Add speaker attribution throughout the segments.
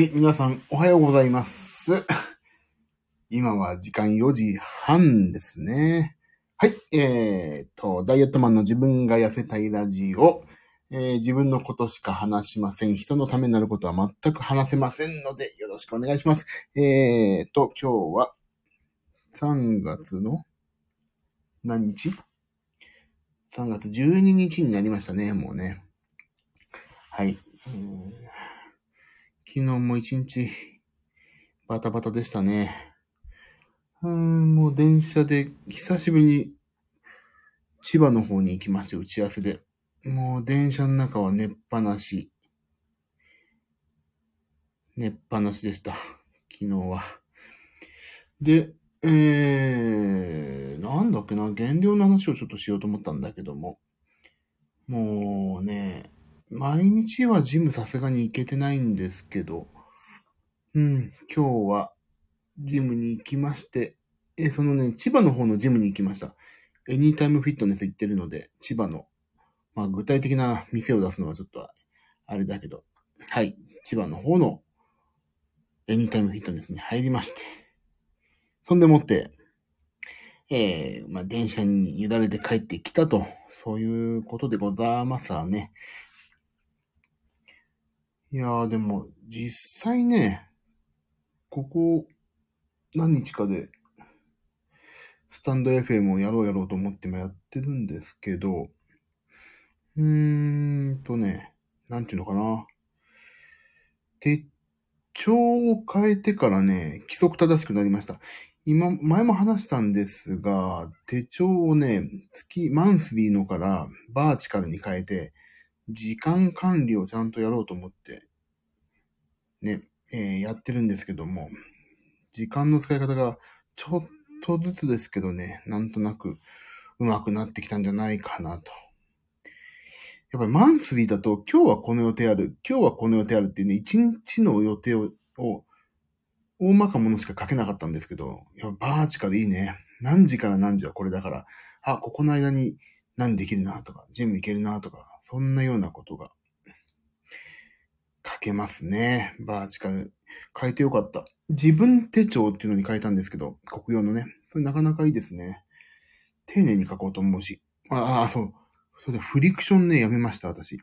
Speaker 1: はい、皆さん、おはようございます。今は時間4時半ですね。はい、えーっと、ダイエットマンの自分が痩せたいラジオ。えー自分のことしか話しません。人のためになることは全く話せませんので、よろしくお願いします。えーっと、今日は、3月の、何日 ?3 月12日になりましたね、もうね。はい。うん昨日も一日、バタバタでしたね。うん、もう電車で、久しぶりに、千葉の方に行きまして、打ち合わせで。もう電車の中は寝っぱなし。寝っぱなしでした。昨日は。で、えー、なんだっけな、減量の話をちょっとしようと思ったんだけども。もうね、毎日はジムさすがに行けてないんですけど、うん、今日はジムに行きまして、え、そのね、千葉の方のジムに行きました。エニータイムフィットネス行ってるので、千葉の、まあ具体的な店を出すのはちょっとあれだけど、はい、千葉の方のエニータイムフィットネスに入りまして、そんでもって、えー、まあ電車に揺られて帰ってきたと、そういうことでございますわね。いやーでも、実際ね、ここ何日かで、スタンド FM をやろうやろうと思ってもやってるんですけど、うーんとね、なんていうのかな。手帳を変えてからね、規則正しくなりました。今、前も話したんですが、手帳をね、月、マンスリーのからバーチカルに変えて、時間管理をちゃんとやろうと思って、ね、えーやってるんですけども、時間の使い方がちょっとずつですけどね、なんとなく上手くなってきたんじゃないかなと。やっぱりマンスリーだと今日はこの予定ある、今日はこの予定あるっていうね、一日の予定を、を大まかものしか書けなかったんですけど、やっぱバーチカルいいね。何時から何時はこれだから、あ、ここの間に何できるなとか、ジム行けるなとか、そんなようなことが書けますね。バーチカル。書いてよかった。自分手帳っていうのに書いたんですけど、国用のね。それなかなかいいですね。丁寧に書こうと思うし。ああ、そう。それでフリクションね、やめました、私。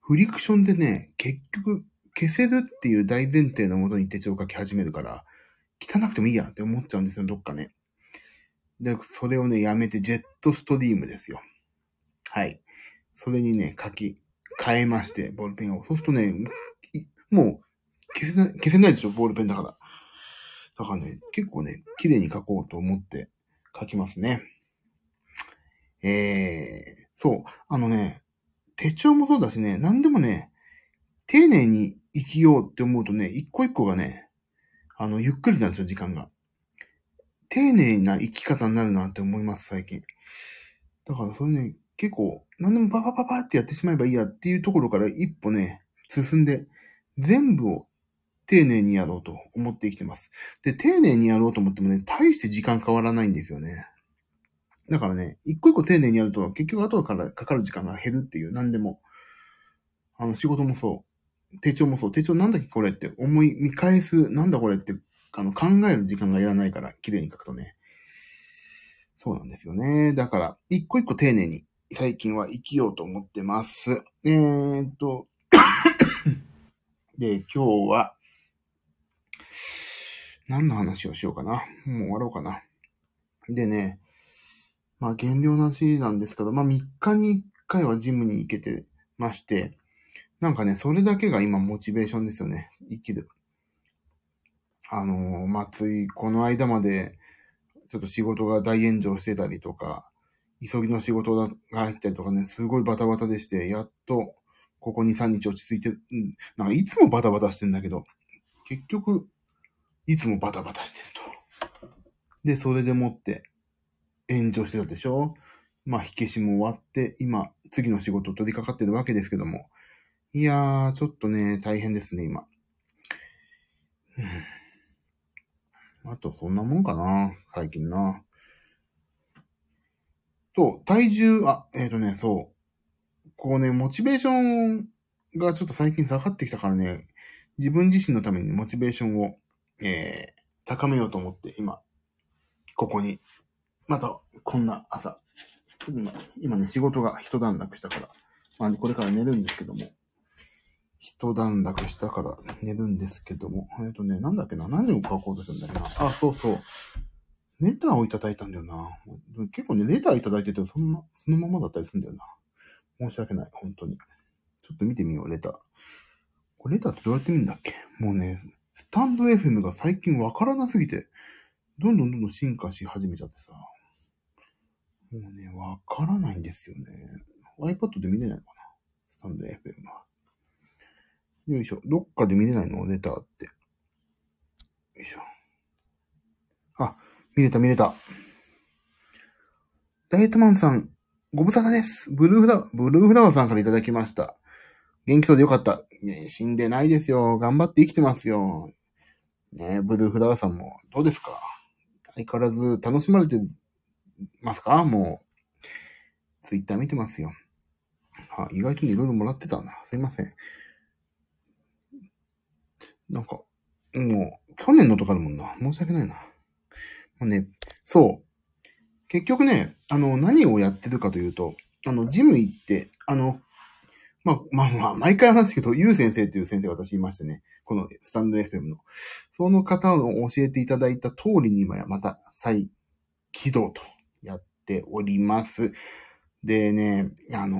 Speaker 1: フリクションでね、結局、消せるっていう大前提のもとに手帳を書き始めるから、汚くてもいいやって思っちゃうんですよ、どっかね。で、それをね、やめて、ジェットストリームですよ。はい。それにね、書き、変えまして、ボールペンを。そうするとね、もう、消せない、消せないでしょ、ボールペンだから。だからね、結構ね、綺麗に書こうと思って書きますね。えー、そう、あのね、手帳もそうだしね、何でもね、丁寧に生きようって思うとね、一個一個がね、あの、ゆっくりなんですよ、時間が。丁寧な生き方になるなって思います、最近。だからそれね、結構、何でもパパパパってやってしまえばいいやっていうところから一歩ね、進んで、全部を丁寧にやろうと思って生きてます。で、丁寧にやろうと思ってもね、大して時間変わらないんですよね。だからね、一個一個丁寧にやると、結局後からかかる時間が減るっていう、何でも。あの、仕事もそう。手帳もそう。手帳なんだっけこれって思い、見返す、なんだこれって、あの、考える時間がいらないから、綺麗に書くとね。そうなんですよね。だから、一個一個丁寧に、最近は生きようと思ってます。えーっと、で、今日は、何の話をしようかな。もう終わろうかな。でね、まあ、減量の話なんですけど、まあ、3日に1回はジムに行けてまして、なんかね、それだけが今モチベーションですよね。生きる。あのーまあ、ついこの間まで、ちょっと仕事が大炎上してたりとか、急ぎの仕事が入ったりとかね、すごいバタバタでして、やっと、ここ2、3日落ち着いて、うん、なんかいつもバタバタしてんだけど、結局、いつもバタバタしてると。で、それでもって、炎上してたでしょ？まあ、火消しも終わって、今、次の仕事取り掛かってるわけですけども。いやー、ちょっとね、大変ですね、今。うんあと、そんなもんかな、最近な。そう、体重、あ、えっ、とね、そう。こうね、モチベーションがちょっと最近下がってきたからね、自分自身のためにモチベーションを、えー、高めようと思って今、ここに、またこんな朝、今今ね、仕事が一段落したから、まあ、これから寝るんですけども、一段落したから寝るんですけども、えっ、ー、とね、なんだっけな、何を書こうとしたんだっけな？あ、そうそう。レターをいただいたんだよな。結構ね、レターいただいてて、そのま、そのままだったりするんだよな。申し訳ない、本当に。ちょっと見てみよう、レター。これレターってどうやって見るんだっけ？もうね、スタンド FM が最近わからなすぎて、どんどんどんどん進化し始めちゃってさ。もうね、わからないんですよね。iPad で見れないのかな？スタンド FM は。よいしょ。どっかで見れないの？レターって。よいしょ。あ、見れた見れた。ダイエットマンさん、ご無沙汰です。ブルーフラワー、ブルーフラワーさんからいただきました。元気そうでよかった。ね、死んでないですよ。頑張って生きてますよ。ねブルーフラワーさんもどうですか？相変わらず楽しまれてますか？もう、ツイッター見てますよ。は意外とね、いろいろもらってたな。すいません。なんか、もう、去年のとかあるもんな。申し訳ないな。ね、そう。結局ね、あの、何をやってるかというと、あの、ジム行って、あの、まあ、まあまあ、毎回話すけど、ゆう先生っていう先生が私いましてね、このスタンド FM の。その方の教えていただいた通りに今やまた再起動とやっております。でね、あの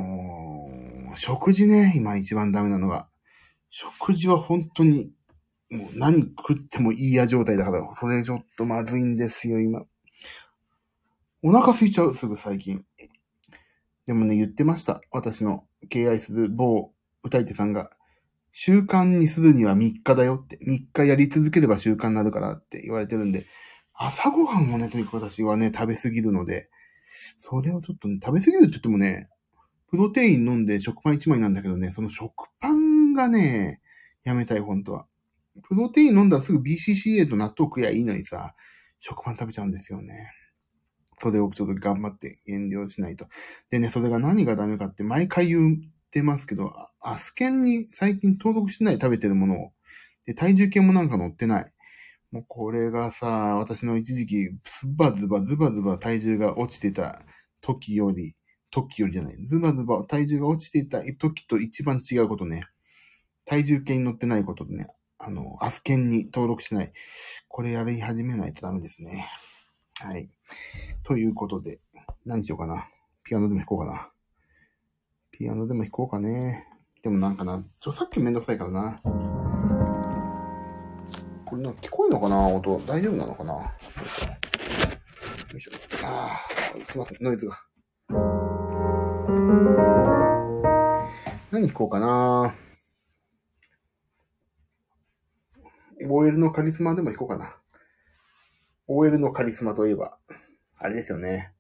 Speaker 1: ー、食事ね、今一番ダメなのが、食事は本当に、もう何食ってもいいや状態だから、それちょっとまずいんですよ、今。お腹空いちゃう、すぐ最近。でもね、言ってました。私の敬愛する某歌い手さんが、習慣にするには3日だよって、3日やり続ければ習慣になるからって言われてるんで、朝ごはんをね、とにかく私はね、食べ過ぎるので、それをちょっとね、食べ過ぎるって言ってもね、プロテイン飲んで食パン1枚なんだけどね、その食パンがね、やめたい、本当は。プロテイン飲んだらすぐ BCCA と納豆食やいいのにさ、食パン食べちゃうんですよね。それをちょっと頑張って減量しないと。でね、それが何がダメかって毎回言ってますけど、アスケンに最近登録してない食べてるものを、で、体重計もなんか乗ってない。もうこれがさ、私の一時期、ズバズバズバズバ体重が落ちてた時より、時よりじゃない。ズバズバ体重が落ちていた時と一番違うことね。体重計に乗ってないことでね。あの、アスケンに登録しない。これやり始めないとダメですね。はい。ということで、何しようかな。ピアノでも弾こうかな。ピアノでも弾こうかね。でもなんかな、著作権めんどくさいからな。これな聞こえるのかな音。大丈夫なのかなよいしょ。ああ、すいません、ノイズが。何弾こうかな OL のカリスマでも行こうかな。OL のカリスマといえば、あれですよね。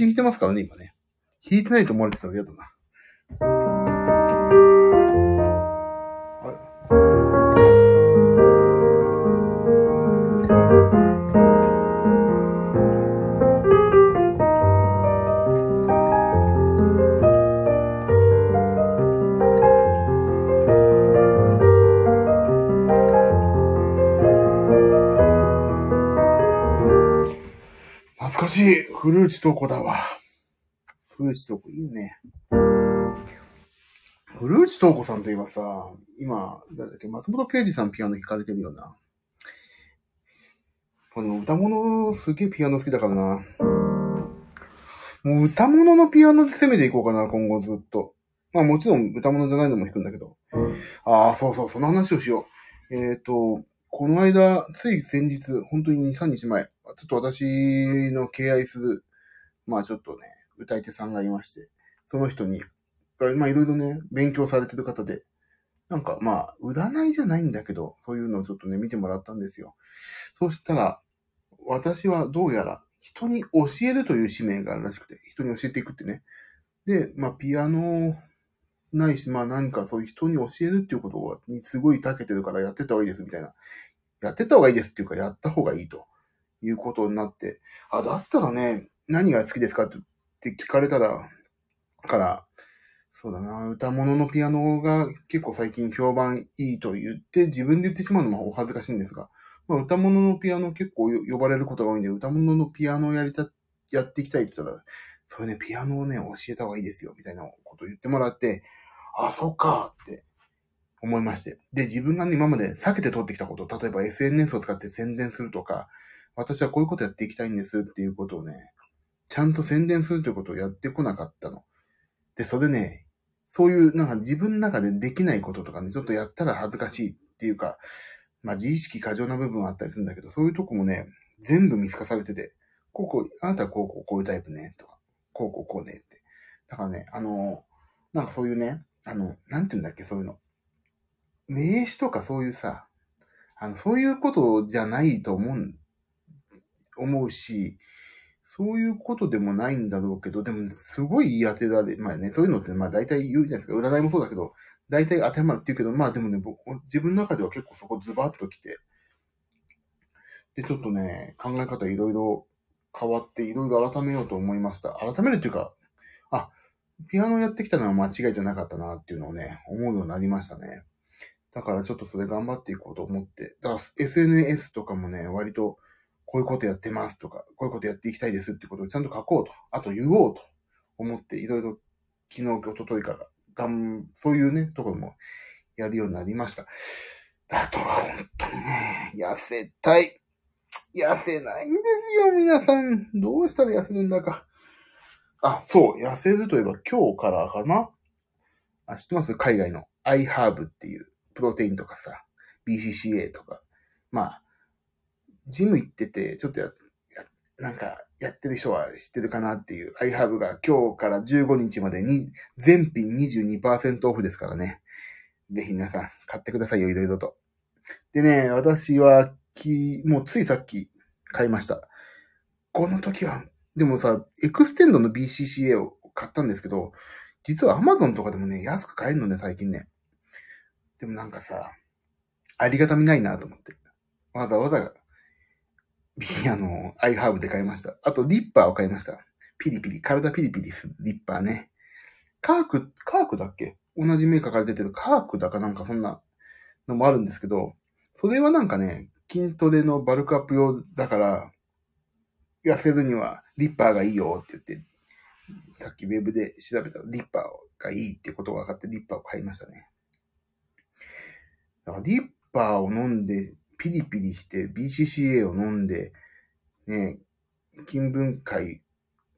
Speaker 1: 私弾いてますからね、今ね。引いてないと思われてたら嫌だな。古内東子だわ。古内東子いいよね。古内東子さんといえばさ、今、誰だっけ、松本啓治さんピアノ弾かれてるよな。この歌物すげえピアノ好きだからな。もう歌物のピアノで攻めていこうかな、今後ずっと。まあもちろん歌物じゃないのも弾くんだけど。ああ、そうそう、その話をしよう。えっ、ー、と、この間、つい先日、本当に2、3日前、ちょっと私の敬愛する、まあちょっとね、歌い手さんがいまして、その人に、まあいろいろね、勉強されてる方で、なんかまあ、占いじゃないんだけど、そういうのをちょっとね、見てもらったんですよ。そしたら、私はどうやら人に教えるという使命があるらしくて、人に教えていくってね。で、まあ、ピアノないし、まあ何かそういう人に教えるっていうことにすごい長けてるからやってた方がいいですみたいな。やってた方がいいですっていうか、やった方がいいということになって、あ、だったらね、何が好きですか？って聞かれたら、から、そうだな、歌物のピアノが結構最近評判いいと言って、自分で言ってしまうのもお恥ずかしいんですが、まあ、歌物のピアノ結構呼ばれることが多いんで、歌物のピアノをやりた、やっていきたいって言ったら、それね、ピアノをね、教えた方がいいですよ、みたいなことを言ってもらって、あ、そっかって思いまして。で、自分がね、今まで避けて取ってきたこと、例えば SNS を使って宣伝するとか、私はこういうことやっていきたいんですっていうことをね、ちゃんと宣伝するということをやってこなかったの。で、それね、そういうなんか自分の中でできないこととかね、ちょっとやったら恥ずかしいっていうか、まあ自意識過剰な部分はあったりするんだけど、そういうとこもね、全部見透かされてて、こうこう、あなたはこうこうこういうタイプね、とか、こうこうこうねって。だからね、あの、なんかそういうね、あの、なんて言うんだっけ、そういうの。名詞とかそういうさ、あの、そういうことじゃないと思う、思うし、そういうことでもないんだろうけど、でも、すごい言い当てられ、まあね、そういうのって、まあ大体言うじゃないですか。占いもそうだけど、大体当てはまるって言うけど、まあでもね、僕、自分の中では結構そこズバッと来て、で、ちょっとね、考え方いろいろ変わって、いろいろ改めようと思いました。改めるっていうか、あ、ピアノやってきたのは間違いじゃなかったなっていうのをね、思うようになりましたね。だからちょっとそれ頑張っていこうと思って。だから SNS とかもね、割とこういうことやってますとか、こういうことやっていきたいですってことをちゃんと書こうと、あと言おうと思っていろいろ昨日、おとといからがん、そういうね、ところもやるようになりました。あとは本当にね、痩せたい。痩せないんですよ、皆さん。どうしたら痩せるんだか。あ、そう、痩せるといえば今日からかなあ、知ってます？海外の iHerb っていうプロテインとかさ、BCCA とか。まあ、ジム行ってて、ちょっとや、やなんか、やってる人は知ってるかなっていう iHerb が今日から15日までに全品22%オフですからね。ぜひ皆さん買ってくださいよ、いろいろと。でね、私はき、もうついさっき買いました。この時は、でもさ、 Xtend の BCAA を買ったんですけど、実は Amazon とかでもね、安く買えるのね、最近ね。でもなんかさ、ありがたみないなと思って。わざわざ あの、 iHerb で買いました。あと、リッパーを買いました。ピリピリ、体ピリピリするリッパーね。カーク、カークだっけ？同じメーカーから出てるカークだかなんかそんなのもあるんですけど、それはなんかね、筋トレのバルクアップ用だから、痩せるにはリッパーがいいよって言って、さっきウェブで調べたらリッパーがいいってことが分かってリッパーを買いましたね。だからリッパーを飲んでピリピリして BCCA を飲んで、ね、筋分解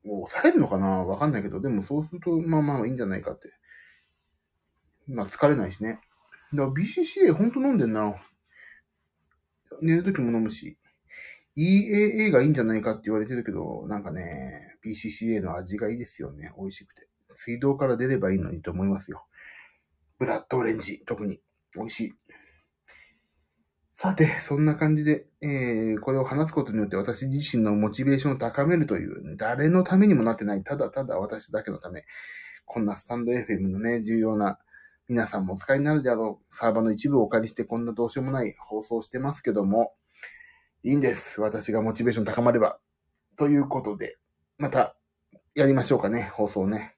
Speaker 1: を抑えるのかな？わかんないけど、でもそうすると、まあまあいいんじゃないかって。まあ疲れないしね。だから BCCA ほんと飲んでんな。寝るときも飲むし。EAA がいいんじゃないかって言われてるけど、なんかね、BCCA の味がいいですよね。美味しくて。水道から出ればいいのにと思いますよ。ブラッドオレンジ、特に美味しい。さて、そんな感じで、えー、これを話すことによって私自身のモチベーションを高めるという、ね、誰のためにもなってない、ただただ私だけのため、こんなスタンド FM のね、重要な、皆さんもお使いになるであろう、サーバーの一部をお借りしてこんなどうしようもない放送してますけども、いいんです。私がモチベーション高まれば。ということで、また、やりましょうかね、放送ね。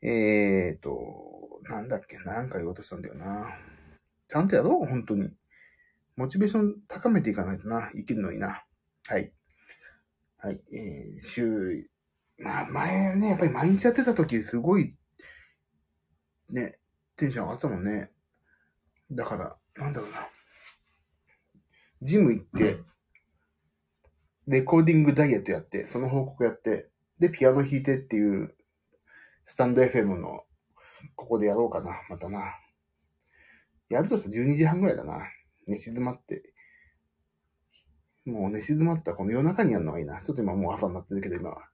Speaker 1: えーと、なんだっけ、なんか言おうとしたんだよな。ちゃんとやろう、本当に。モチベーション高めていかないとな、生きるのにな。はい。はい、えー、週、まあ前ね、やっぱり毎日やってた時すごい、ね、テンション上がったもんね。だから、なんだろうな。ジム行って、レコーディングダイエットやって、その報告やって、で、ピアノ弾いてっていう、スタンド FM の、ここでやろうかな、またな。やるとしたら12時半ぐらいだな。寝静まって。もう寝静まったこの夜中にやるのがいいな。ちょっと今もう朝になってるけど、今は。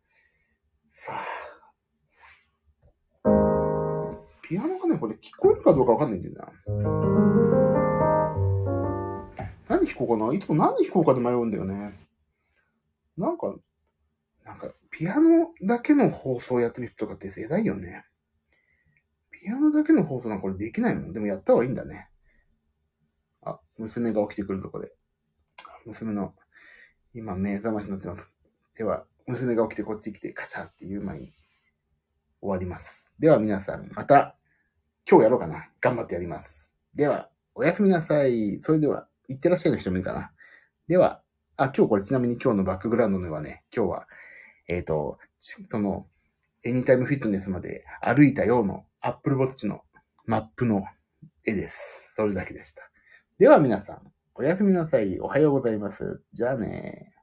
Speaker 1: さあ。ピアノがね、これ聞こえるかどうかわかんないんだよな。何弾こうかな？いつも何弾こうかで迷うんだよね。なんか、なんか、ピアノだけの放送やってる人とかって偉いよね。ピアノだけの放送なんかこれできないもん。でもやった方がいいんだね。娘が起きてくるとこで。娘の、今目覚ましになってます。では、娘が起きてこっち来てカチャっていう前に終わります。では皆さん、また今日やろうかな。頑張ってやります。では、おやすみなさい。それでは、いってらっしゃいの人もいいかな。では、あ、今日これちなみに今日のバックグラウンドのはね、今日は、えっ、と、その、エニタイムフィットネスまで歩いたようのアップルウォッチのマップの絵です。それだけでした。では皆さん、おやすみなさい。おはようございます。じゃあね